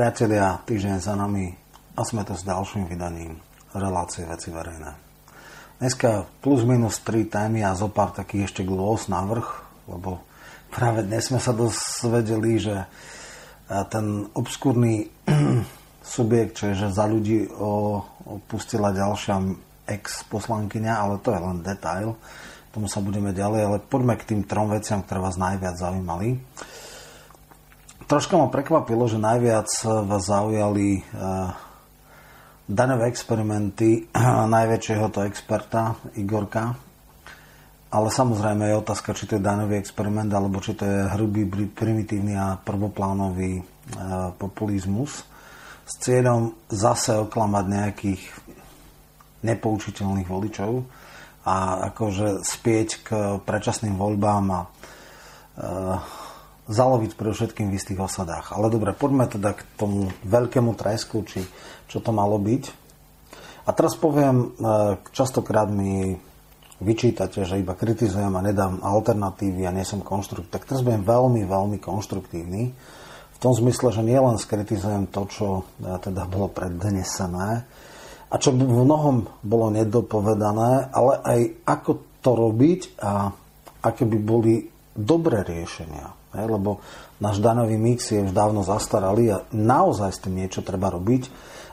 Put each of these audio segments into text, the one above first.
Priatelia, týždeň za nami a sme to s ďalším vydaním relácie veci verejné. Dneska plus minus tri témy a zo pár takých ešte glós na vrch, lebo práve dnes sme sa dozvedeli, že ten obskúrny subjekt, čo je, že za ľudí opustila ďalšia ex-poslankyňa, ale to je len detail, tomu sa budeme ďalej, ale poďme k tým trom veciam, ktoré vás najviac zaujímali. Troška ma prekvapilo, že najviac vás zaujali uh, daňové experimenty najväčšieho to experta Igorka. Ale samozrejme je otázka, či to je daňový experiment, alebo či to je hrubý, primitívny a prvoplánový uh, populizmus s cieľom zase oklamať nejakých nepoučiteľných voličov a akože spieť k predčasným voľbám a zaloviť pre všetkým v istých osadách. Ale dobre, poďme teda k tomu veľkému tresku, či čo to malo byť. A teraz poviem, e, častokrát mi vyčítate, že iba kritizujem a nedám alternatívy a nie som konštruktívny. Tak teraz budem veľmi, veľmi konštruktívny. V tom zmysle, že nielen skritizujem to, čo e, teda bolo prednesené a čo v mnohom bolo nedopovedané, ale aj ako to robiť a aké by boli dobré riešenia. Hej, lebo náš daňový mix je už dávno zastaralý a naozaj s tým niečo treba robiť,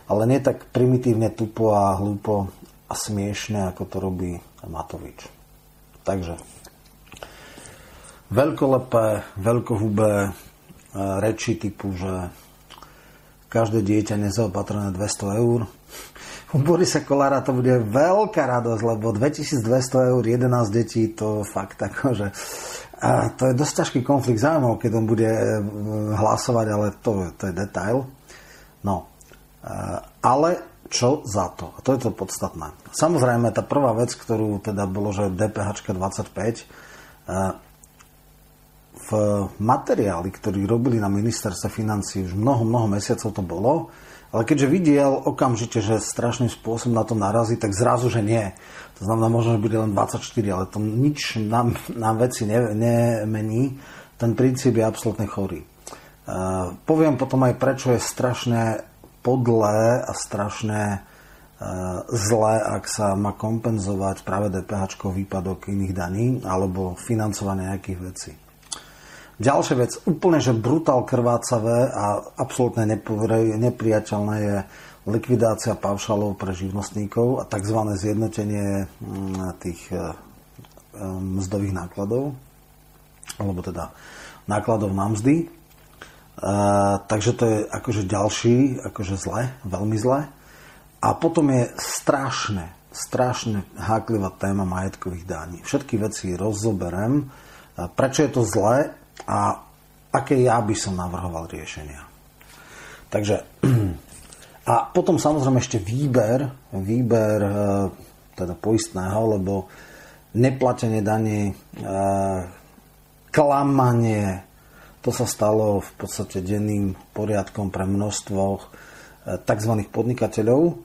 ale nie tak primitívne, tupo a hlúpo a smiešne, ako to robí Matovič. Takže veľkolepé, veľkohubé e, reči typu, že každé dieťa nezaopatrené 200 eur. U Borisa Kolára to bude veľká radosť, lebo 2200 eur 11 detí, to fakt že a to je dosť ťažký konflikt záujmov, keď on bude e, hlasovať, ale to, to je detail. No, e, ale čo za to? A to je to podstatné. Samozrejme, tá prvá vec, ktorú teda bolo, že DPH 25, e, v materiáli, ktorý robili na ministerstve financí už mnoho, mnoho mesiacov to bolo, ale keďže videl okamžite, že strašným spôsobom na to narazí, tak zrazu, že nie. To znamená, možno, že bude len 24, ale to nič nám, nám veci ne. Ten princíp je absolútne chorý. Uh, poviem potom aj, prečo je strašne podlé a strašne uh, zlé, ak sa má kompenzovať práve DPH výpadok iných daní alebo financovanie nejakých vecí. Ďalšia vec, úplne že brutál krvácavé a absolútne nepriateľné je likvidácia paušalov pre živnostníkov a tzv. zjednotenie mm, tých e, e, mzdových nákladov, alebo teda nákladov na mzdy. E, takže to je akože ďalší, akože zle, veľmi zle. A potom je strašne, strašne háklivá téma majetkových daní. Všetky veci rozoberem, prečo je to zle a aké ja by som navrhoval riešenia. Takže A potom samozrejme ešte výber, výber e, teda poistného, lebo neplatenie daní, e, klamanie, to sa stalo v podstate denným poriadkom pre množstvo e, tzv. podnikateľov.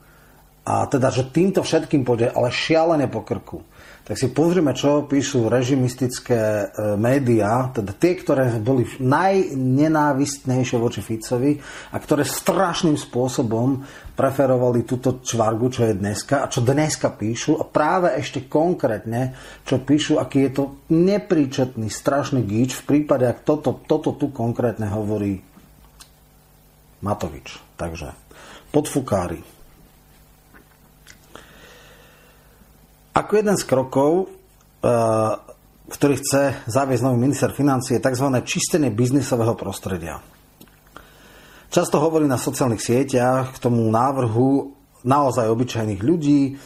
A teda, že týmto všetkým pôjde ale šialene po krku tak si pozrieme, čo píšu režimistické e, médiá, teda tie, ktoré boli najnenávistnejšie voči Ficovi a ktoré strašným spôsobom preferovali túto čvargu, čo je dneska a čo dneska píšu a práve ešte konkrétne, čo píšu, aký je to nepríčetný, strašný gíč v prípade, ak toto, toto tu konkrétne hovorí Matovič. Takže podfukári. Ako jeden z krokov, eh, ktorý chce zaviesť nový minister financie, je tzv. čistenie biznisového prostredia. Často hovorí na sociálnych sieťach k tomu návrhu naozaj obyčajných ľudí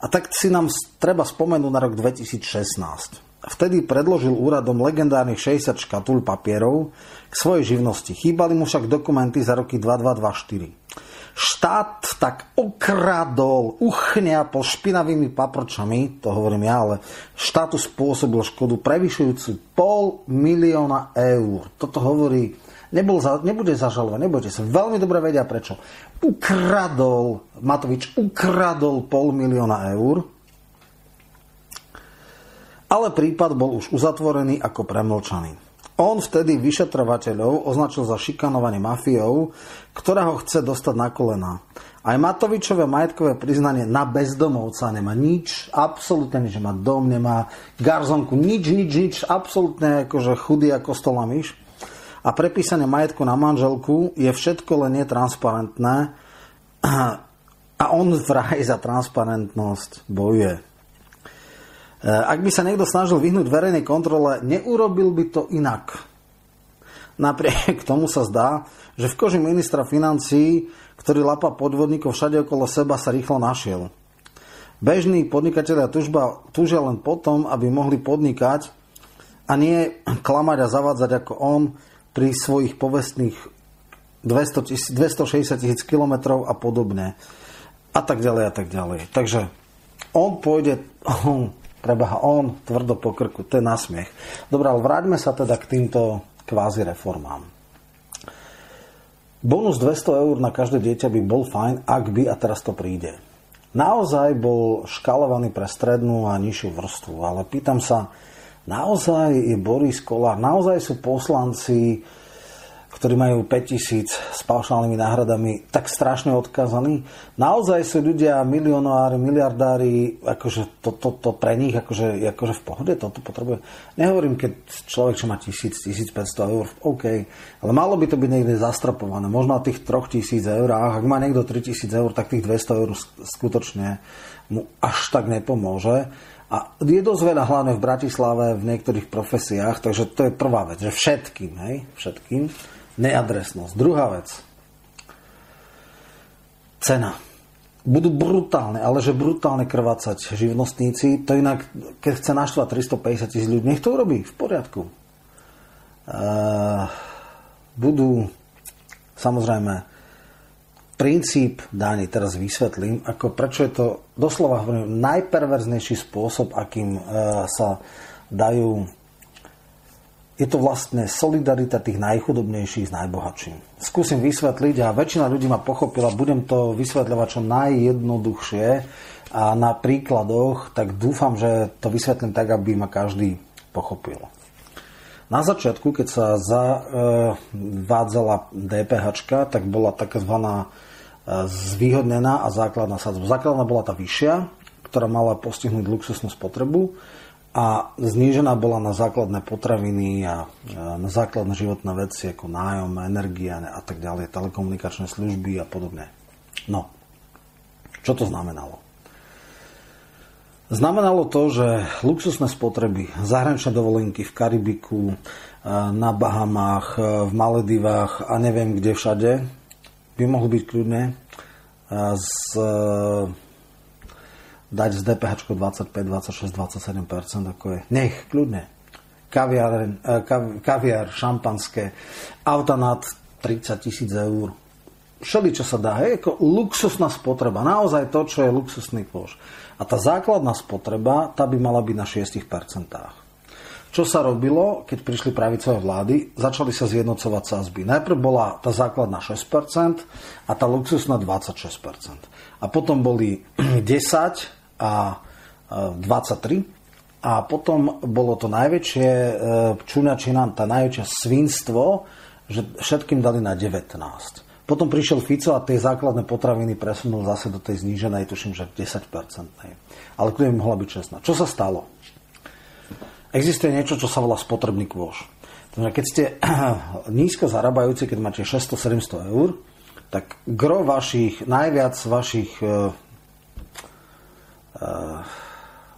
a tak si nám treba spomenúť na rok 2016. Vtedy predložil úradom legendárnych 60 škatul papierov k svojej živnosti. Chýbali mu však dokumenty za roky 2224 štát tak okradol, po špinavými paprčami, to hovorím ja, ale štátu spôsobil škodu prevyšujúcu pol milióna eur. Toto hovorí, nebol za, nebude zažalovať, nebudete sa, veľmi dobre vedia prečo. Ukradol, Matovič ukradol pol milióna eur, ale prípad bol už uzatvorený ako premlčaný. On vtedy vyšetrovateľov označil za šikanovanie mafiou, ktorá ho chce dostať na kolena. Aj Matovičové majetkové priznanie na bezdomovca nemá nič, absolútne nič, nemá dom, nemá garzonku, nič, nič, nič, absolútne akože chudý ako stola myš. A prepísanie majetku na manželku je všetko len netransparentné a on vraj za transparentnosť bojuje. Ak by sa niekto snažil vyhnúť verejnej kontrole, neurobil by to inak. Napriek tomu sa zdá, že v koži ministra financí ktorý lapa podvodníkov všade okolo seba, sa rýchlo našiel. Bežní podnikatelia tužba, túžia len potom, aby mohli podnikať a nie klamať a zavádzať ako on pri svojich povestných 200 260 tisíc kilometrov a podobne. A tak ďalej a tak ďalej. Takže on pôjde, on, prebaha on, tvrdo po krku, to je nasmiech. Dobre, ale vráťme sa teda k týmto kvázi reformám. Bonus 200 eur na každé dieťa by bol fajn, ak by, a teraz to príde. Naozaj bol škalovaný pre strednú a nižšiu vrstvu, ale pýtam sa, naozaj je Boris Kolár, naozaj sú poslanci ktorí majú 5000 s paušálnymi náhradami, tak strašne odkazaní. Naozaj sú ľudia milionári, miliardári, akože to, to, to pre nich akože, akože v pohode, toto potrebuje. Nehovorím, keď človek, čo má 1000, 1500 eur, OK, ale malo by to byť niekde zastropované. Možno na tých 3000 eur, a ak má niekto 3000 eur, tak tých 200 eur skutočne mu až tak nepomôže. A je dosť veľa hlavne v Bratislave v niektorých profesiách, takže to je prvá vec, že všetkým, hej, všetkým neadresnosť. Druhá vec. Cena. Budú brutálne, ale že brutálne krvácať živnostníci. To inak, keď chce naštvať 350 tisíc ľudí, nech to urobí, v poriadku. Uh, budú, samozrejme, princíp daní teraz vysvetlím, ako prečo je to doslova hovorím, najperverznejší spôsob, akým uh, sa dajú je to vlastne solidarita tých najchudobnejších s najbohatším. Skúsim vysvetliť a väčšina ľudí ma pochopila, budem to vysvetľovať čo najjednoduchšie a na príkladoch, tak dúfam, že to vysvetlím tak, aby ma každý pochopil. Na začiatku, keď sa zavádzala DPH, tak bola takzvaná e, zvýhodnená a základná sadzba. Základná bola tá vyššia, ktorá mala postihnúť luxusnú spotrebu a znížená bola na základné potraviny a na základné životné veci ako nájom, energia a tak ďalej, telekomunikačné služby a podobne. No, čo to znamenalo? Znamenalo to, že luxusné spotreby, zahraničné dovolenky v Karibiku, na Bahamách, v Maledivách a neviem kde všade by mohli byť kľudne z dať z DPH 25, 26, 27%, ako je. Nech, kľudne. Kaviar, eh, kaviar šampanské, auta nad 30 tisíc eur. Všeli, čo sa dá, je ako luxusná spotreba. Naozaj to, čo je luxusný koš. A tá základná spotreba, tá by mala byť na 6%. Čo sa robilo, keď prišli pravicové vlády? Začali sa zjednocovať sázby. Najprv bola tá základná 6% a tá luxusná 26%. A potom boli 10 a 23. A potom bolo to najväčšie e, čuňačina, tá najväčšie svinstvo, že všetkým dali na 19. Potom prišiel Fico a tie základné potraviny presunul zase do tej zníženej, tuším, že 10%. Ale kľudne mohla byť 16. Čo sa stalo? Existuje niečo, čo sa volá spotrebný kôž. keď ste nízko zarábajúci, keď máte 600-700 eur, tak gro vašich, najviac vašich e,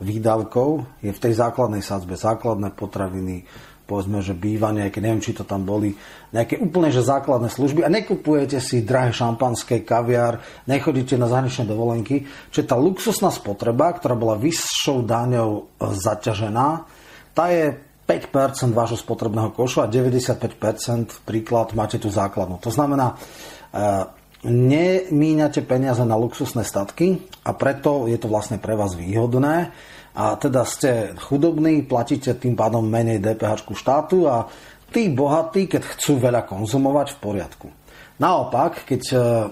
výdavkov je v tej základnej sadzbe. Základné potraviny, povedzme, že bývanie, keď neviem, či to tam boli, nejaké úplne že základné služby a nekupujete si drahé šampanské, kaviár, nechodíte na zahraničné dovolenky. Čiže tá luxusná spotreba, ktorá bola vyššou daňou zaťažená, tá je 5% vášho spotrebného košu a 95% príklad máte tú základnú. To znamená, eh, nemíňate peniaze na luxusné statky a preto je to vlastne pre vás výhodné a teda ste chudobní, platíte tým pádom menej DPH štátu a tí bohatí, keď chcú veľa konzumovať, v poriadku. Naopak, keď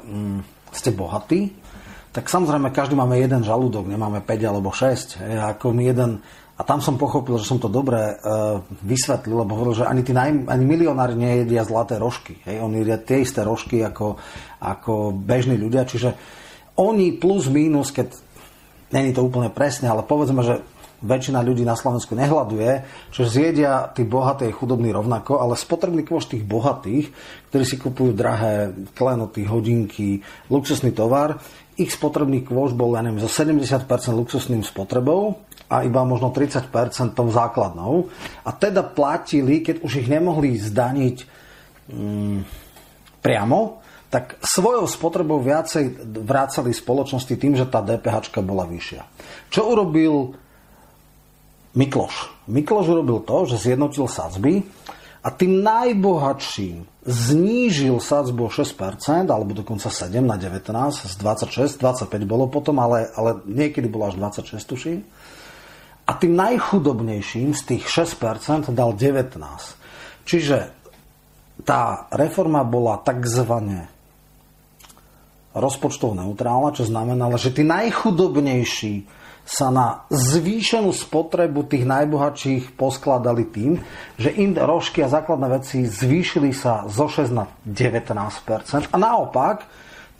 mm, ste bohatí, tak samozrejme každý máme jeden žalúdok, nemáme 5 alebo 6. Ako mi jeden A tam som pochopil, že som to dobre uh, vysvetlil, lebo hovoril, že ani, tí naj, ani milionári nejedia zlaté rožky. Hej? Oni jedia tie isté rožky ako, ako bežní ľudia, čiže oni plus minus, keď není to úplne presne, ale povedzme, že väčšina ľudí na Slovensku nehľaduje, čiže zjedia tí bohatí a chudobní rovnako, ale spotrebný kôž tých bohatých, ktorí si kupujú drahé klenoty, hodinky, luxusný tovar, ich spotrebný kôž bol, ja neviem, zo 70% luxusným spotrebou a iba možno 30% tou základnou. A teda platili, keď už ich nemohli zdaniť mm, priamo, tak svojou spotrebou viacej vrácali spoločnosti tým, že tá DPH bola vyššia. Čo urobil Mikloš? Mikloš urobil to, že zjednotil sadzby a tým najbohatším znížil sadzbu o 6%, alebo dokonca 7 na 19, z 26, 25 bolo potom, ale, ale niekedy bolo až 26, tuším a tým najchudobnejším z tých 6% dal 19. Čiže tá reforma bola takzvané rozpočtov neutrálna, čo znamenalo, že tí najchudobnejší sa na zvýšenú spotrebu tých najbohatších poskladali tým, že im rožky a základné veci zvýšili sa zo 6 na 19%. A naopak,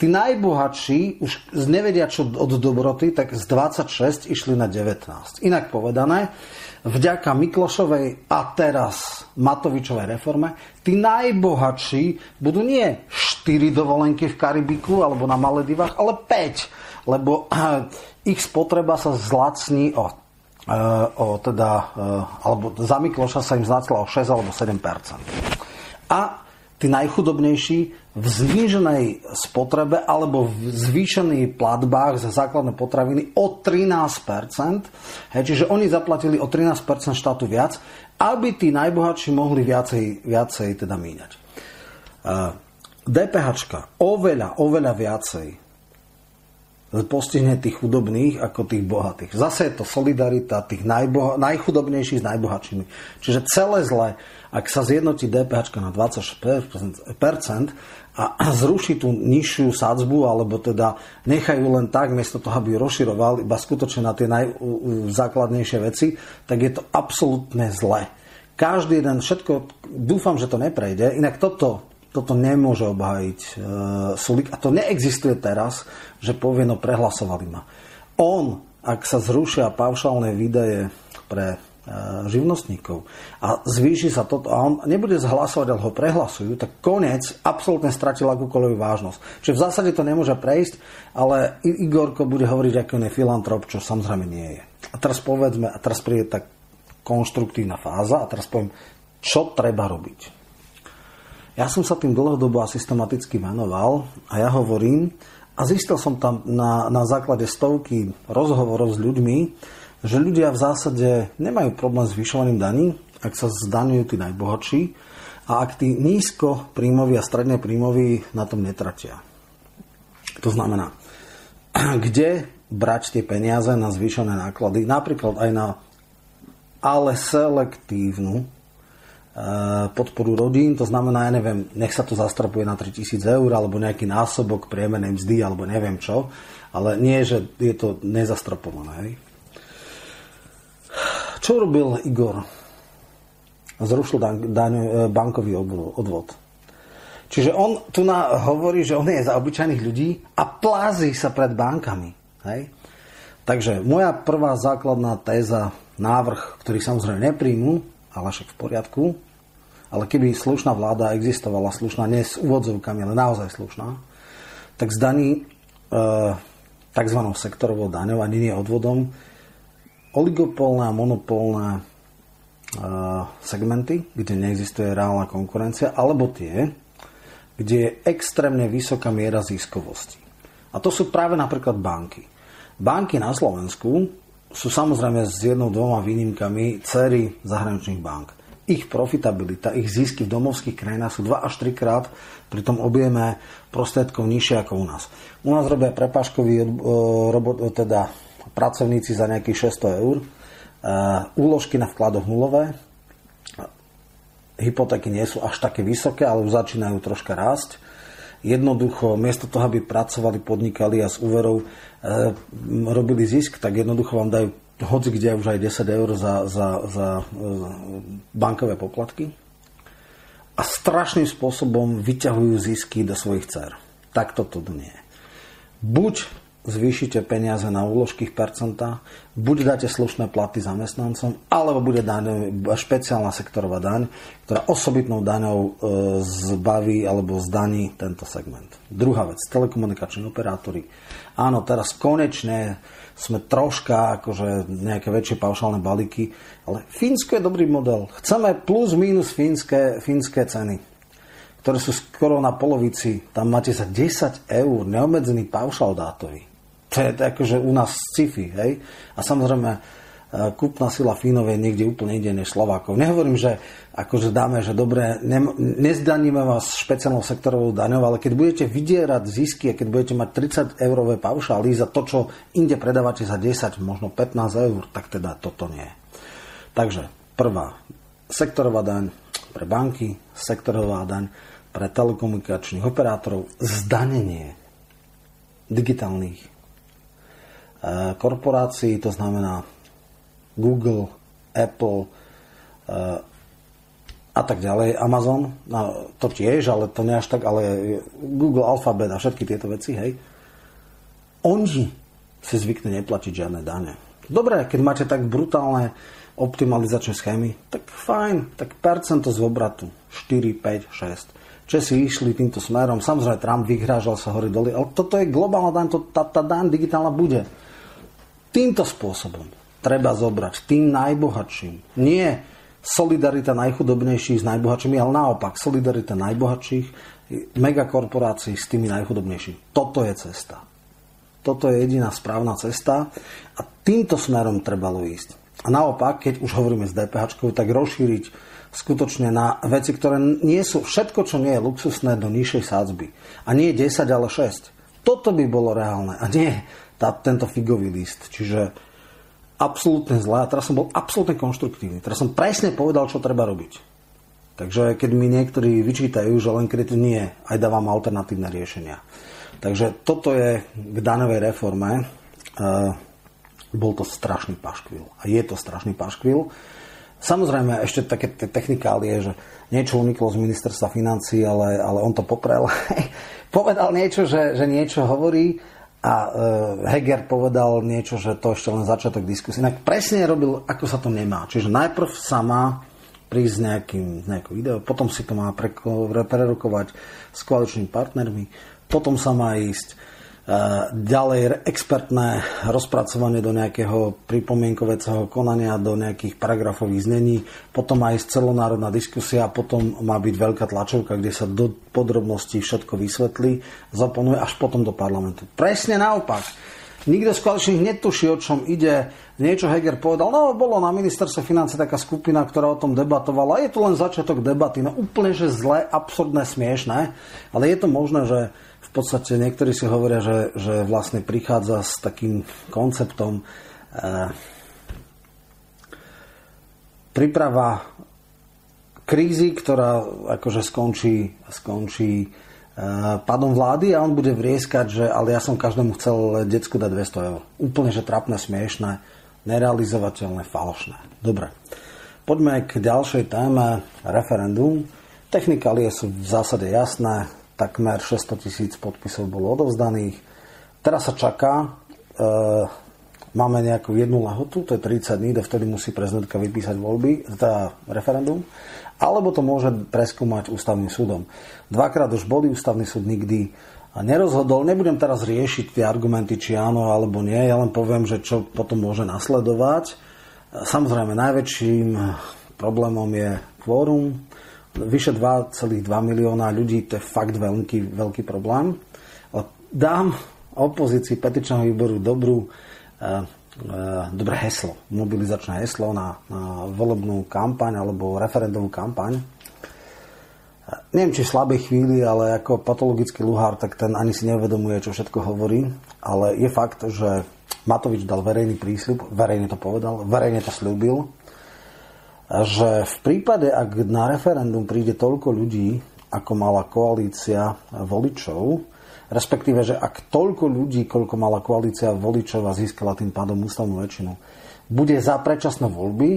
Tí najbohatší už nevedia čo od dobroty, tak z 26 išli na 19. Inak povedané, vďaka Miklošovej a teraz Matovičovej reforme, tí najbohatší budú nie 4 dovolenky v Karibiku alebo na Maledivách, ale 5. Lebo ich spotreba sa zlacní o, eh, o teda, eh, alebo za Mikloša sa im zlacla o 6 alebo 7 A tí najchudobnejší v zníženej spotrebe alebo v zvýšených platbách za základné potraviny o 13%. Hej, čiže oni zaplatili o 13% štátu viac, aby tí najbohatší mohli viacej, viacej teda míňať. DPH oveľa, oveľa viacej postihne tých chudobných ako tých bohatých. Zase je to solidarita tých najboha- najchudobnejších s najbohatšími. Čiže celé zle, ak sa zjednotí DPH na 20% a zruší tú nižšiu sadzbu, alebo teda nechajú len tak, miesto toho, aby rozširoval iba skutočne na tie najzákladnejšie veci, tak je to absolútne zle. Každý jeden, všetko, dúfam, že to neprejde, inak toto toto nemôže obhájiť e, Sulik a to neexistuje teraz, že povie, no prehlasovali ma. On, ak sa zrušia paušálne výdaje pre živnostníkov a zvýši sa toto a on nebude zhlasovať, ale ho prehlasujú, tak konec absolútne stratil akúkoľvek vážnosť. Čiže v zásade to nemôže prejsť, ale Igorko bude hovoriť, aký on je filantrop, čo samozrejme nie je. A teraz povedzme, a teraz príde tak konštruktívna fáza a teraz poviem, čo treba robiť. Ja som sa tým dlhodobo a systematicky venoval a ja hovorím, a zistil som tam na, na základe stovky rozhovorov s ľuďmi, že ľudia v zásade nemajú problém s vyšovaním daní, ak sa zdaňujú tí najbohatší a ak tí nízko príjmoví a stredne príjmoví na tom netratia. To znamená, kde brať tie peniaze na zvýšené náklady, napríklad aj na ale selektívnu Eh, podporu rodín, to znamená, ja neviem, nech sa to zastrapuje na 3000 eur alebo nejaký násobok priemernej mzdy alebo neviem čo, ale nie, že je to nezastrapované. Čo robil Igor? Zrušil daň, daň, eh, bankový odvod. Čiže on tu na, hovorí, že on je za obyčajných ľudí a plází sa pred bankami. Hej? Takže moja prvá základná téza, návrh, ktorý samozrejme nepríjmu, ale však v poriadku. Ale keby slušná vláda existovala, slušná nie s úvodzovkami, ale naozaj slušná, tak zdaní e, tzv. sektorovou daňou, ani nie odvodom, oligopolné a monopolné e, segmenty, kde neexistuje reálna konkurencia, alebo tie, kde je extrémne vysoká miera ziskovosti. A to sú práve napríklad banky. Banky na Slovensku sú samozrejme s jednou, dvoma výnimkami cery zahraničných bank. Ich profitabilita, ich zisky v domovských krajinách sú 2 až 3 krát pri tom objeme prostriedkov nižšie ako u nás. U nás robia prepážkoví e, robot, e, teda pracovníci za nejakých 600 eur, e, úložky na vkladoch nulové, hypotéky nie sú až také vysoké, ale už začínajú troška rásť jednoducho, miesto toho, aby pracovali, podnikali a z úverov e, robili zisk, tak jednoducho vám dajú hoci kde už aj 10 eur za, za, za e, bankové poplatky a strašným spôsobom vyťahujú zisky do svojich dcer. Tak toto nie. Buď zvýšite peniaze na úložky v percentá, buď dáte slušné platy zamestnancom, alebo bude daň, špeciálna sektorová daň, ktorá osobitnou daňou e, zbaví alebo zdaní tento segment. Druhá vec, telekomunikační operátori. Áno, teraz konečne sme troška akože nejaké väčšie paušálne balíky, ale Fínsko je dobrý model. Chceme plus minus fínske, fínske ceny ktoré sú skoro na polovici. Tam máte za 10 eur neobmedzený paušal dátový. To je akože u nás sci-fi, hej? A samozrejme, e, kúpna sila Fínov je niekde úplne inde než Slovákov. Nehovorím, že akože dáme, že dobre, ne, nezdaníme vás špeciálnou sektorovou daňou, ale keď budete vydierať zisky a keď budete mať 30 eurové paušály za to, čo inde predávate za 10, možno 15 eur, tak teda toto nie. Takže prvá, sektorová daň pre banky, sektorová daň pre telekomunikačných operátorov, zdanenie digitálnych korporácií, to znamená Google, Apple eh, a tak ďalej, Amazon, no, to tiež, ale to nie až tak, ale Google, Alphabet a všetky tieto veci, hej, oni si zvykne neplatiť žiadne dane. Dobre, keď máte tak brutálne optimalizačné schémy, tak fajn, tak percento z obratu, 4, 5, 6. Česi išli týmto smerom, samozrejme Trump vyhrážal sa hore doli, ale toto je globálna daň, to, tá, tá daň digitálna bude. Týmto spôsobom treba zobrať tým najbohatším. Nie solidarita najchudobnejších s najbohatšími, ale naopak solidarita najbohatších megakorporácií s tými najchudobnejšími. Toto je cesta. Toto je jediná správna cesta a týmto smerom trebalo ísť. A naopak, keď už hovoríme s DPH, tak rozšíriť skutočne na veci, ktoré nie sú, všetko, čo nie je luxusné, do nižšej sádzby. A nie 10, ale 6. Toto by bolo reálne. A nie tá, tento figový list. Čiže absolútne zlé. A teraz som bol absolútne konštruktívny. Teraz som presne povedal, čo treba robiť. Takže keď mi niektorí vyčítajú, že len kryt nie, aj dávam alternatívne riešenia. Takže toto je k daňovej reforme. E, bol to strašný paškvil. A je to strašný paškvil. Samozrejme, ešte také technikálie, že niečo uniklo z ministerstva financí, ale, ale on to poprel. Povedal niečo, že, že niečo hovorí a e, Heger povedal niečo, že to ešte len začiatok diskusie. Inak presne robil, ako sa to nemá. Čiže najprv sa má prísť s nejakým, nejakou ideou, potom si to má prerokovať s koaličnými partnermi, potom sa má ísť ďalej expertné rozpracovanie do nejakého pripomienkového konania, do nejakých paragrafových znení, potom aj celonárodná diskusia potom má byť veľká tlačovka, kde sa do podrobností všetko vysvetlí, zaponuje až potom do parlamentu. Presne naopak. Nikto z koaličných netuší, o čom ide. Niečo Heger povedal, no bolo na ministerstve financie taká skupina, ktorá o tom debatovala. Je to len začiatok debaty. No úplne, že zlé, absurdné, smiešné. Ale je to možné, že v podstate niektorí si hovoria, že, že vlastne prichádza s takým konceptom e, príprava krízy, ktorá akože skončí, skončí e, padom vlády a on bude vrieskať, že ale ja som každému chcel decku dať 200 eur. Úplne, že trapné, smiešné, nerealizovateľné, falošné. Dobre. Poďme k ďalšej téme, referendum. Technikálie sú v zásade jasné takmer 600 tisíc podpisov bolo odovzdaných. Teraz sa čaká, e, máme nejakú jednu lahotu, to je 30 dní, dovtedy musí prezidentka vypísať voľby, teda referendum, alebo to môže preskúmať ústavným súdom. Dvakrát už boli, ústavný súd nikdy nerozhodol. Nebudem teraz riešiť tie argumenty, či áno alebo nie, ja len poviem, že čo potom môže nasledovať. Samozrejme, najväčším problémom je kvórum, vyše 2,2 milióna ľudí, to je fakt veľký, veľký problém. Dám opozícii petičného výboru dobrú, e, e, dobré heslo, mobilizačné heslo na, na volebnú kampaň alebo referendovú kampaň. E, neviem, či v slabej chvíli, ale ako patologický luhár, tak ten ani si nevedomuje, čo všetko hovorí. Ale je fakt, že Matovič dal verejný prísľub, verejne to povedal, verejne to slúbil, že v prípade, ak na referendum príde toľko ľudí, ako mala koalícia voličov, respektíve, že ak toľko ľudí, koľko mala koalícia voličov a získala tým pádom ústavnú väčšinu, bude za predčasné voľby,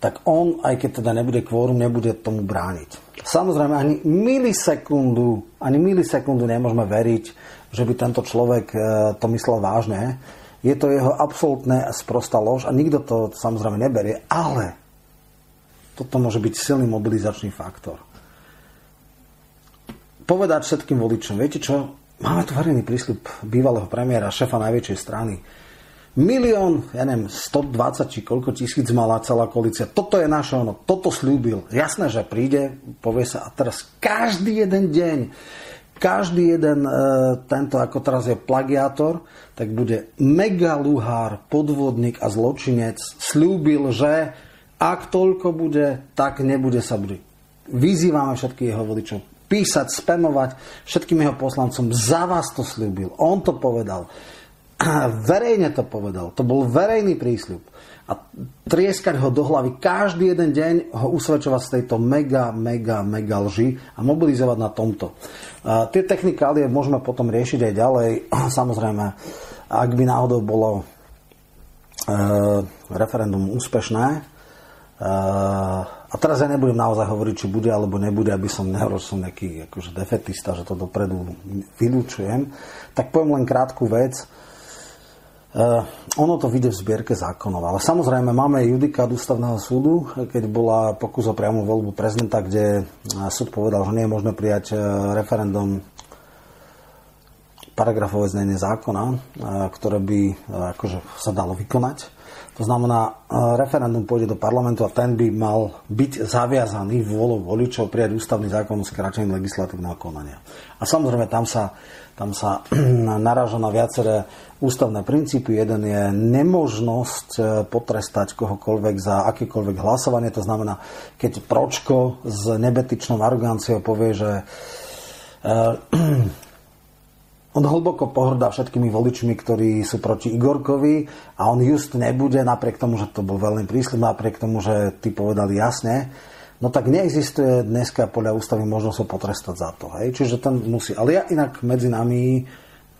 tak on, aj keď teda nebude kvórum, nebude tomu brániť. Samozrejme, ani milisekundu, ani milisekundu nemôžeme veriť, že by tento človek e, to myslel vážne. Je to jeho absolútne sprostá lož a nikto to samozrejme neberie, ale toto môže byť silný mobilizačný faktor. Povedať všetkým voličom, viete čo, máme tu verejný prísľub bývalého premiéra, šefa najväčšej strany, milión, ja neviem, 120 či koľko tisíc mala celá koalícia. Toto je naše ono, toto slúbil. Jasné, že príde, povie sa a teraz každý jeden deň, každý jeden e, tento, ako teraz je plagiátor, tak bude megaluhár, podvodník a zločinec slúbil, že ak toľko bude, tak nebude sa bude. Vyzývame všetkých jeho voličov písať, spamovať všetkým jeho poslancom. Za vás to slúbil. On to povedal. verejne to povedal. To bol verejný prísľub. A trieskať ho do hlavy každý jeden deň, ho usvedčovať z tejto mega, mega, mega lži a mobilizovať na tomto. A tie technikálie môžeme potom riešiť aj ďalej. Samozrejme, ak by náhodou bolo e, referendum úspešné, a teraz ja nebudem naozaj hovoriť, či bude alebo nebude, aby som nehovoril, nejaký akože defetista, že to dopredu vylúčujem, tak poviem len krátku vec. Uh, ono to vyjde v zbierke zákonov, ale samozrejme máme judikát ústavného súdu, keď bola pokus o priamu voľbu prezidenta, kde súd povedal, že nie je možné prijať referendum paragrafové znenie zákona, ktoré by akože sa dalo vykonať. To znamená, referendum pôjde do parlamentu a ten by mal byť zaviazaný vôľou voličov prijať ústavný zákon o skračení legislatívneho konania. A samozrejme tam sa, tam sa naráža na viaceré ústavné princípy. Jeden je nemožnosť e, potrestať kohokoľvek za akékoľvek hlasovanie. To znamená, keď Pročko s nebetičnou aroganciou povie, že On hlboko pohrdá všetkými voličmi, ktorí sú proti Igorkovi a on just nebude, napriek tomu, že to bol veľmi prísľub, napriek tomu, že ty povedali jasne, no tak neexistuje dneska podľa ústavy možnosť ho potrestať za to. Hej? Čiže ten musí. Ale ja inak medzi nami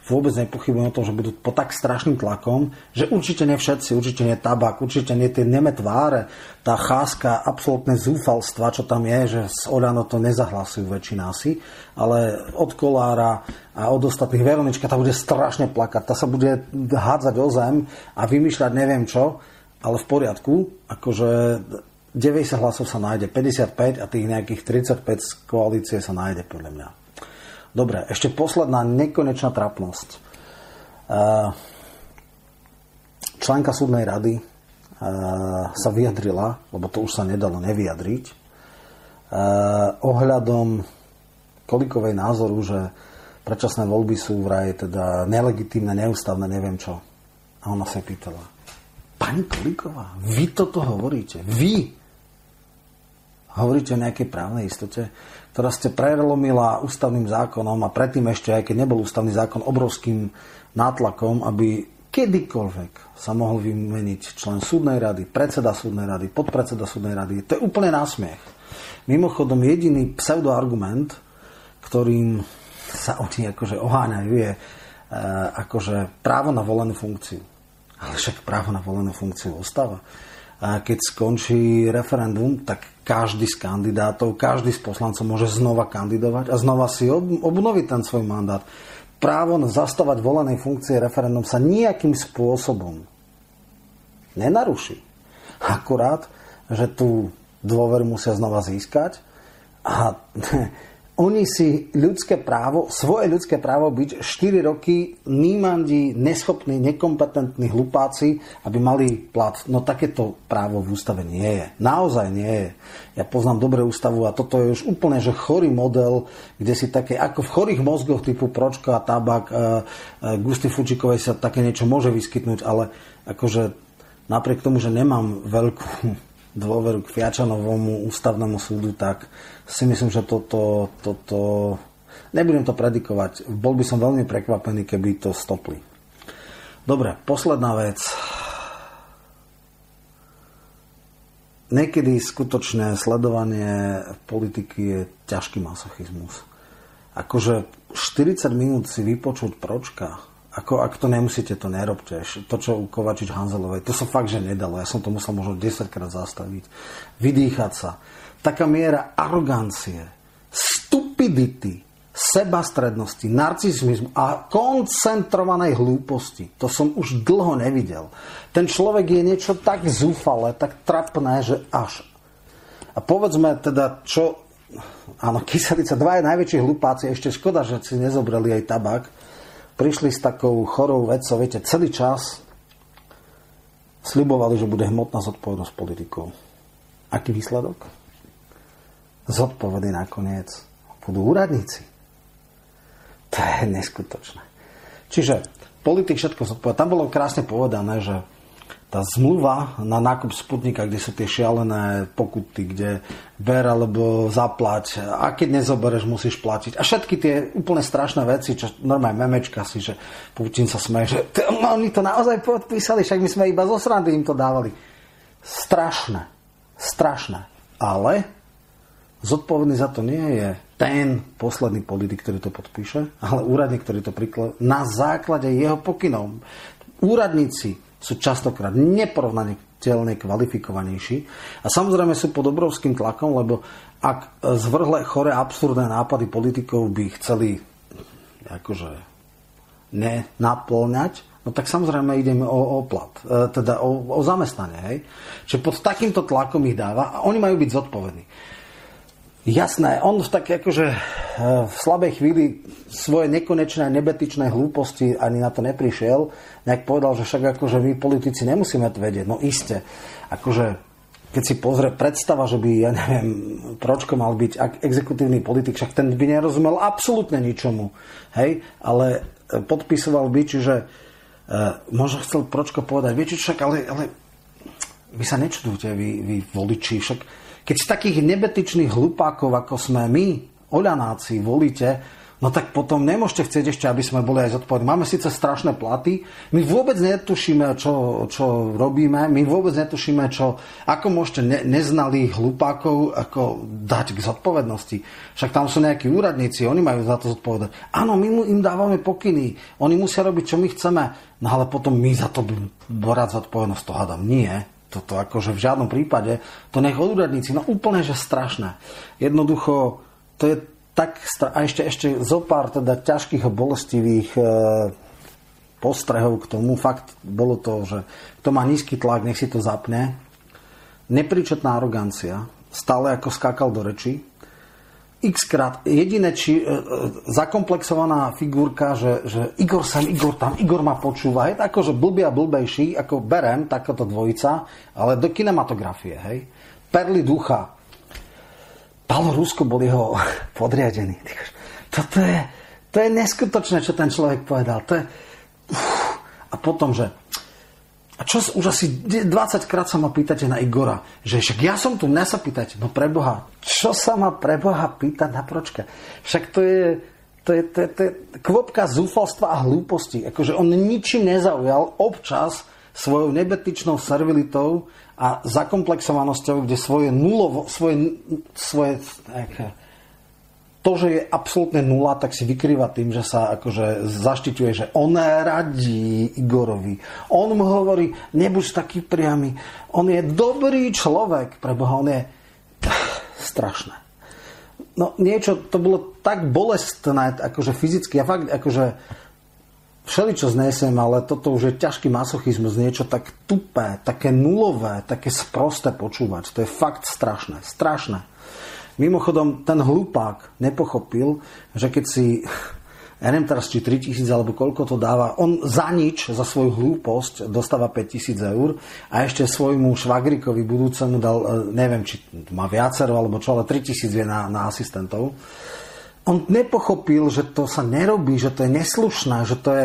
vôbec nepochybujem o tom, že budú pod tak strašným tlakom, že určite nie všetci, určite nie tabak, určite nie tie neme tváre, tá cháska absolútne zúfalstva, čo tam je, že z Olano to nezahlasujú väčšina asi, ale od Kolára a od ostatných Veronička tá bude strašne plakať, tá sa bude hádzať o zem a vymýšľať neviem čo, ale v poriadku, akože 90 hlasov sa nájde, 55 a tých nejakých 35 z koalície sa nájde podľa mňa. Dobre, ešte posledná nekonečná trapnosť. Členka súdnej rady sa vyjadrila, lebo to už sa nedalo nevyjadriť, ohľadom Kolikovej názoru, že predčasné voľby sú vraj teda nelegitímne, neústavné, neviem čo. A ona sa pýtala, pani Koliková, vy toto hovoríte? Vy hovoríte o nejakej právnej istote? Ktorá ste prelomila ústavným zákonom a predtým ešte, aj keď nebol ústavný zákon, obrovským nátlakom, aby kedykoľvek sa mohol vymeniť člen súdnej rady, predseda súdnej rady, podpredseda súdnej rady. To je úplne násmiech. Mimochodom, jediný pseudoargument, ktorým sa oni akože oháňajú, je e, akože právo na volenú funkciu. Ale však právo na volenú funkciu ostáva keď skončí referendum, tak každý z kandidátov, každý z poslancov môže znova kandidovať a znova si obnoviť ten svoj mandát. Právo na zastávať volenej funkcie referendum sa nejakým spôsobom nenaruší. Akurát, že tú dôveru musia znova získať a oni si ľudské právo, svoje ľudské právo byť 4 roky nímandi, neschopní, nekompetentní hlupáci, aby mali plat. No takéto právo v ústave nie je. Naozaj nie je. Ja poznám dobre ústavu a toto je už úplne že chorý model, kde si také, ako v chorých mozgoch typu Pročka, Tabak, e, e, Gusty Fučikovej sa také niečo môže vyskytnúť, ale akože napriek tomu, že nemám veľkú dôveru k Fiačanovomu ústavnému súdu, tak si myslím, že toto, toto nebudem to predikovať. Bol by som veľmi prekvapený, keby to stopli. Dobre, posledná vec. Niekedy skutočné sledovanie politiky je ťažký masochizmus. akože 40 minút si vypočuť pročka, ako, ak to nemusíte, to nerobte. To, čo u Kovačič Hanzelovej, to sa fakt, že nedalo. Ja som to musel možno 10 krát zastaviť. Vydýchať sa. Taká miera arogancie, stupidity, sebastrednosti, narcismizmu a koncentrovanej hlúposti. To som už dlho nevidel. Ten človek je niečo tak zúfale, tak trapné, že až. A povedzme teda, čo... Áno, kyselica, dva je najväčší hlupáci, ešte škoda, že si nezobrali aj tabak. Prišli s takou chorou vecou, viete, celý čas slibovali, že bude hmotná zodpovednosť politikov. Aký výsledok? Zodpovedný nakoniec budú úradníci. To je neskutočné. Čiže politik všetko zodpovedá. Tam bolo krásne povedané, že tá zmluva na nákup Sputnika, kde sú tie šialené pokuty, kde ber alebo zaplať a keď nezobereš, musíš platiť. A všetky tie úplne strašné veci, čo normálne memečka si, že Putin sa smeje, že oni to naozaj podpísali, však my sme iba zo srandy im to dávali. Strašné. Strašné. Ale zodpovedný za to nie je ten posledný politik, ktorý to podpíše, ale úradník, ktorý to prikladá na základe jeho pokynov. Úradníci sú častokrát neporovnateľne kvalifikovanejší a samozrejme sú pod obrovským tlakom, lebo ak zvrhle chore absurdné nápady politikov by chceli akože nenaplňať, no tak samozrejme ideme o, o e, teda o, o zamestnanie. Hej? Čiže pod takýmto tlakom ich dáva a oni majú byť zodpovední. Jasné, on v tak akože eh, v slabej chvíli svoje nekonečné nebetičné hlúposti ani na to neprišiel. Nejak povedal, že však akože my politici nemusíme to vedieť. No iste, akože keď si pozrie predstava, že by, ja neviem, Pročko mal byť exekutívny politik, však ten by nerozumel absolútne ničomu. Hej? Ale eh, podpisoval by, čiže uh, možno chcel Pročko povedať, viete však, ale, ale vy sa nečudujte, vy, vy voliči, však keď takých nebetičných hlupákov, ako sme my, oľanáci, volíte, no tak potom nemôžete chcieť ešte, aby sme boli aj zodpovední. Máme síce strašné platy, my vôbec netušíme, čo, čo robíme, my vôbec netušíme, čo, ako môžete ne, neznalých hlupákov ako dať k zodpovednosti. Však tam sú nejakí úradníci, oni majú za to zodpovedať. Áno, my im dávame pokyny, oni musia robiť, čo my chceme, no ale potom my za to borať zodpovednosť, to hádam. Nie, toto akože v žiadnom prípade, to nech úradníci, no úplne, že strašné. Jednoducho, to je tak, a ešte, ešte zo pár teda ťažkých a bolestivých e, postrehov k tomu. Fakt bolo to, že kto má nízky tlak, nech si to zapne. Nepríčetná arogancia, stále ako skákal do reči x krát. Jediné, či e, e, zakomplexovaná figurka, že, že Igor sem, Igor tam, Igor ma počúva, je akože blbý a blbejší, ako berem, takáto dvojica, ale do kinematografie, hej. Perly ducha. Paolo Rusko bol jeho podriadený. Toto je, to je neskutočné, čo ten človek povedal. To je, uf, a potom, že čo už asi 20 krát sa ma pýtate na Igora, že však ja som tu, mňa sa pýtať, no preboha, čo sa ma preboha pýtať na pročka? Však to je, to je, to je, to je kvopka zúfalstva a hlúposti. Akože on ničím nezaujal občas svojou nebetičnou servilitou a zakomplexovanosťou, kde svoje nulovo, svoje, svoje, aké, to, že je absolútne nula, tak si vykrýva tým, že sa akože zaštiťuje, že on radí Igorovi. On mu hovorí, nebuď taký priamy. On je dobrý človek, preboha, on je strašné. No niečo, to bolo tak bolestné, akože fyzicky, ja fakt, akože všeličo znesem, ale toto už je ťažký masochizmus, niečo tak tupé, také nulové, také sprosté počúvať. To je fakt strašné, strašné. Mimochodom, ten hlupák nepochopil, že keď si ja neviem teraz, či 3000 alebo koľko to dáva, on za nič, za svoju hlúposť dostáva 5000 eur a ešte svojmu švagrikovi budúcemu dal, e, neviem, či má viacero alebo čo, ale 3000 je na, na asistentov. On nepochopil, že to sa nerobí, že to je neslušné, že to je,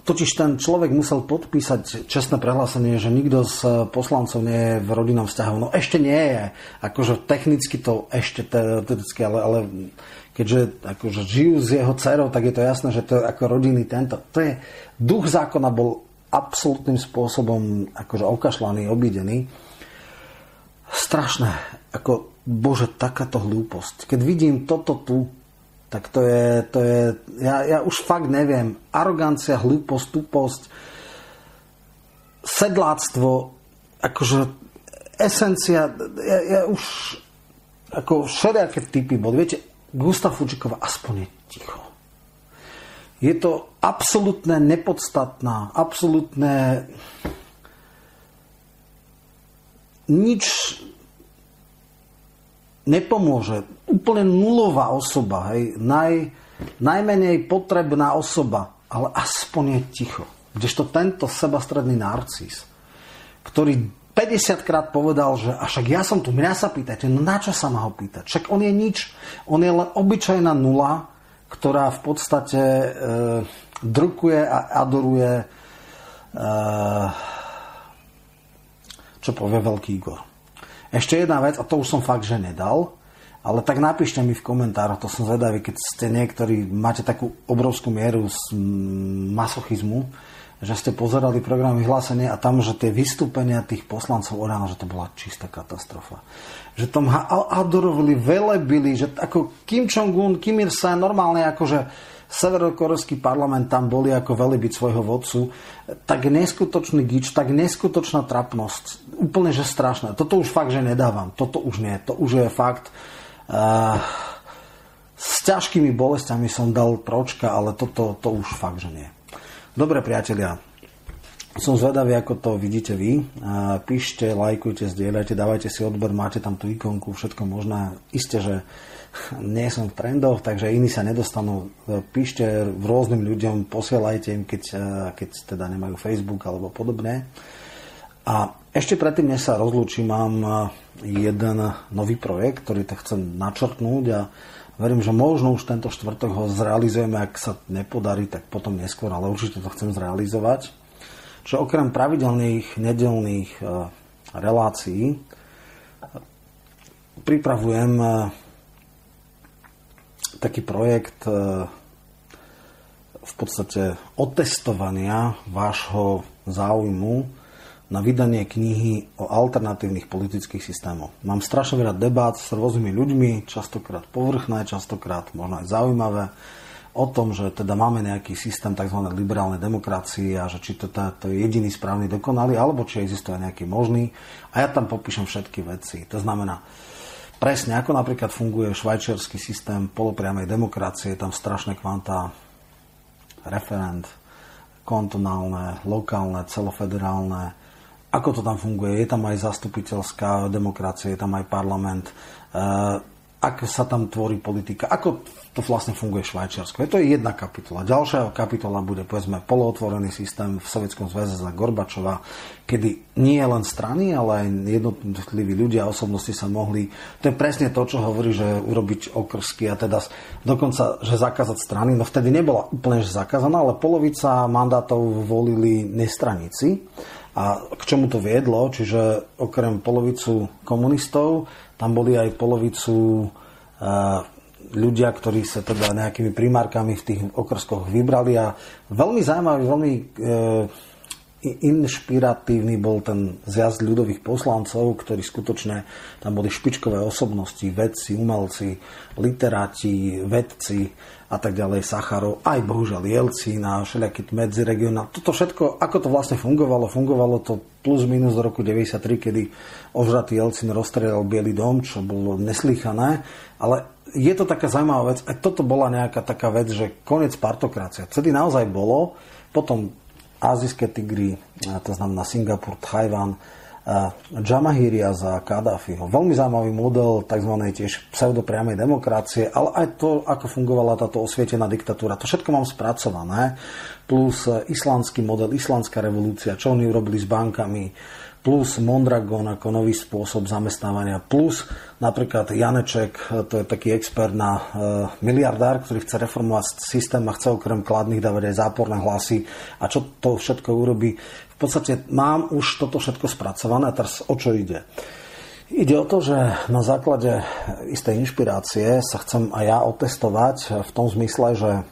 Totiž ten človek musel podpísať čestné prehlásenie, že nikto z poslancov nie je v rodinnom vzťahu. No ešte nie je. Akože technicky to ešte teoreticky, ale, ale keďže akože žijú s jeho dcerou, tak je to jasné, že to je ako rodiny tento. To je, duch zákona bol absolútnym spôsobom akože okašľaný, obídený. Strašné. Ako, bože, takáto hlúposť. Keď vidím toto tu, tak to je, to je ja, ja už fakt neviem, arogancia, hlúposť, tuposť, sedláctvo, akože esencia, ja, ja už ako všelijaké typy boli. Viete, Gustav Fučíková aspoň je ticho. Je to absolútne nepodstatná, absolútne nič nepomôže. Úplne nulová osoba, hej, naj, najmenej potrebná osoba, ale aspoň je ticho. Kdežto tento sebastredný narcis, ktorý 50 krát povedal, že a však ja som tu, mňa sa pýtate, no na čo sa ma ho pýtať? Však on je nič, on je len obyčajná nula, ktorá v podstate e, drukuje a adoruje e, čo povie veľký Igor. Ešte jedna vec, a to už som fakt, že nedal, ale tak napíšte mi v komentároch, to som zvedavý, keď ste niektorí, máte takú obrovskú mieru z masochizmu, že ste pozerali program vyhlásenie a tam, že tie vystúpenia tých poslancov ráno, že to bola čistá katastrofa. Že tam adorovali, velebili, že ako Kim Jong-un, Kim Il-sung, normálne akože severokorejský parlament tam boli ako velibiť svojho vodcu, tak neskutočný gič, tak neskutočná trapnosť. Úplne, že strašné. Toto už fakt, že nedávam. Toto už nie. To už je fakt... S ťažkými bolestiami som dal tročka, ale toto to už fakt, že nie. Dobre, priatelia, som zvedavý, ako to vidíte vy. Píšte, lajkujte, zdieľajte, dávajte si odber, máte tam tú ikonku, všetko možné. Isté, že nie som v trendoch, takže iní sa nedostanú. Píšte rôznym ľuďom, posielajte im, keď, keď teda nemajú Facebook alebo podobne. A ešte predtým, než sa rozlúčim, mám jeden nový projekt, ktorý to chcem načrtnúť a verím, že možno už tento štvrtok ho zrealizujeme, ak sa nepodarí, tak potom neskôr, ale určite to chcem zrealizovať. Čo okrem pravidelných nedelných e, relácií pripravujem e, taký projekt e, v podstate otestovania vášho záujmu na vydanie knihy o alternatívnych politických systémoch. Mám strašne veľa debát s rôznymi ľuďmi, častokrát povrchné, častokrát možno aj zaujímavé, o tom, že teda máme nejaký systém tzv. liberálnej demokracie a že či to, to, to je jediný správny dokonalý, alebo či existuje nejaký možný. A ja tam popíšem všetky veci. To znamená, presne ako napríklad funguje švajčiarsky systém polopriamej demokracie, tam strašné kvanta referent, kontonálne, lokálne, celofederálne, ako to tam funguje? Je tam aj zastupiteľská demokracia, je tam aj parlament. E, ako sa tam tvorí politika? Ako to vlastne funguje v Švajčiarsku? To je jedna kapitola. Ďalšia kapitola bude, povedzme, polootvorený systém v Sovjetskom zväze za Gorbačova, kedy nie len strany, ale aj jednotliví ľudia, osobnosti sa mohli... To je presne to, čo hovorí, že urobiť okrsky a teda dokonca, že zakázať strany. No vtedy nebola úplne že zakázaná, ale polovica mandátov volili nestraníci a k čomu to viedlo? Čiže okrem polovicu komunistov, tam boli aj polovicu ľudia, ktorí sa teda nejakými primárkami v tých okrskoch vybrali a veľmi zaujímavý, veľmi e, inšpiratívny bol ten zjazd ľudových poslancov, ktorí skutočne tam boli špičkové osobnosti, vedci, umelci, literáti, vedci a tak ďalej, Sacharov, aj bohužiaľ Jelcín a všelijaký medziregionál. Toto všetko, ako to vlastne fungovalo? Fungovalo to plus minus do roku 93, kedy ožratý Jelcín rozstrelal Bielý dom, čo bolo neslýchané, ale je to taká zaujímavá vec. Aj toto bola nejaká taká vec, že koniec partokrácia. Vtedy naozaj bolo, potom azijské tigry, to znamená Singapur, Tajvan, Jamahíria za Kadáfiho. Veľmi zaujímavý model tzv. tiež pseudopriamej demokracie, ale aj to, ako fungovala táto osvietená diktatúra. To všetko mám spracované, plus islandský model, islandská revolúcia, čo oni urobili s bankami, plus Mondragon ako nový spôsob zamestnávania, plus napríklad Janeček, to je taký expert na e, miliardár, ktorý chce reformovať systém a chce okrem kladných dávať aj záporné hlasy a čo to všetko urobí. V podstate mám už toto všetko spracované a teraz o čo ide? Ide o to, že na základe istej inšpirácie sa chcem aj ja otestovať v tom zmysle, že e,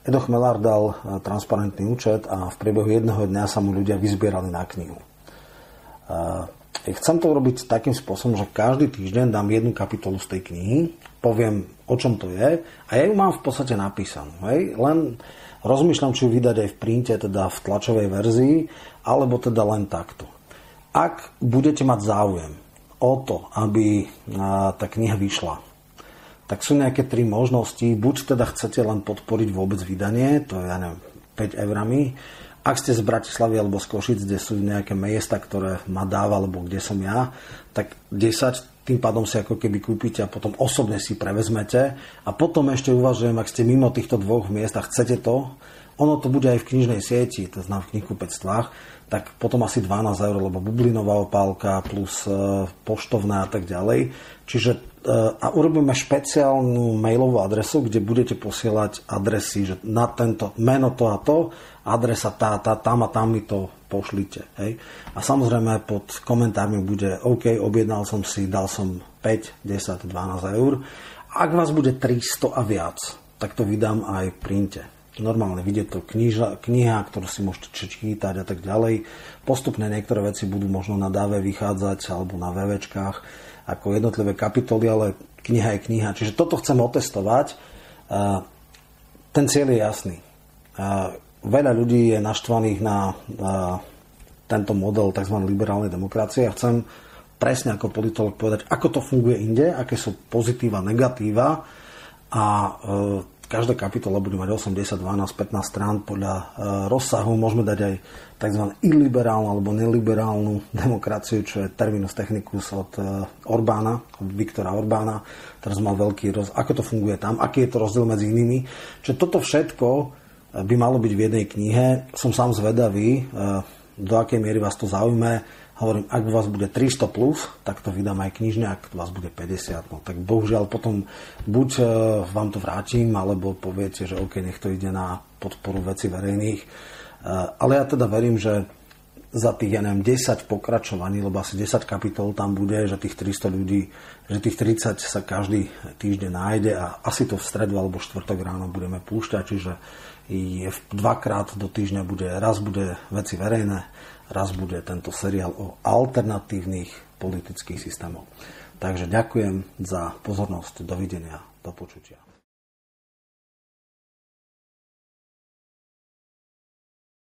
Edo Chmelár dal e, transparentný účet a v priebehu jedného dňa sa mu ľudia vyzbierali na knihu. E, chcem to urobiť takým spôsobom, že každý týždeň dám jednu kapitolu z tej knihy, poviem, o čom to je a ja ju mám v podstate napísanú. Hej? Len rozmýšľam, či ju vydať aj v printe, teda v tlačovej verzii, alebo teda len takto. Ak budete mať záujem o to, aby tá kniha vyšla, tak sú nejaké tri možnosti. Buď teda chcete len podporiť vôbec vydanie, to je, ja neviem, 5 eurami, ak ste z Bratislavy alebo z Košic, kde sú nejaké miesta, ktoré ma dáva, alebo kde som ja, tak 10, tým pádom si ako keby kúpite a potom osobne si prevezmete a potom ešte uvažujem, ak ste mimo týchto dvoch miest a chcete to, ono to bude aj v knižnej sieti, to znamená v knihkupectvách, tak potom asi 12 eur, lebo bublinová opálka plus e, poštovná a tak ďalej. Čiže e, a urobíme špeciálnu mailovú adresu, kde budete posielať adresy, že na tento meno to a to adresa tá, tá, tam a tam mi to pošlite. Hej. A samozrejme pod komentármi bude OK, objednal som si, dal som 5, 10, 12 eur. Ak vás bude 300 a viac, tak to vydám aj v printe. Normálne vidie to kniža, kniha, ktorú si môžete čítať a tak ďalej. Postupne niektoré veci budú možno na dáve vychádzať alebo na VVčkách ako jednotlivé kapitoly, ale kniha je kniha. Čiže toto chcem otestovať. Ten cieľ je jasný veľa ľudí je naštvaných na, tento model tzv. liberálnej demokracie. Ja chcem presne ako politolog povedať, ako to funguje inde, aké sú pozitíva, negatíva a e, každá kapitola bude mať 8, 10, 12, 15 strán podľa e, rozsahu. Môžeme dať aj tzv. iliberálnu alebo neliberálnu demokraciu, čo je terminus technicus od e, Orbána, od Viktora Orbána. Teraz mal veľký roz... Ako to funguje tam, aký je to rozdiel medzi inými. Čiže toto všetko by malo byť v jednej knihe. Som sám zvedavý, e, do akej miery vás to zaujme. Hovorím, ak vás bude 300 plus, tak to vydám aj knižne, ak vás bude 50, no tak bohužiaľ potom buď e, vám to vrátim, alebo poviete, že OK, nech to ide na podporu veci verejných. E, ale ja teda verím, že za tých, ja neviem, 10 pokračovaní, lebo asi 10 kapitol tam bude, že tých 300 ľudí, že tých 30 sa každý týždeň nájde a asi to v stredu alebo štvrtok ráno budeme púšťať, čiže je dvakrát do týždňa bude, raz bude veci verejné, raz bude tento seriál o alternatívnych politických systémoch. Takže ďakujem za pozornosť, dovidenia, do počutia.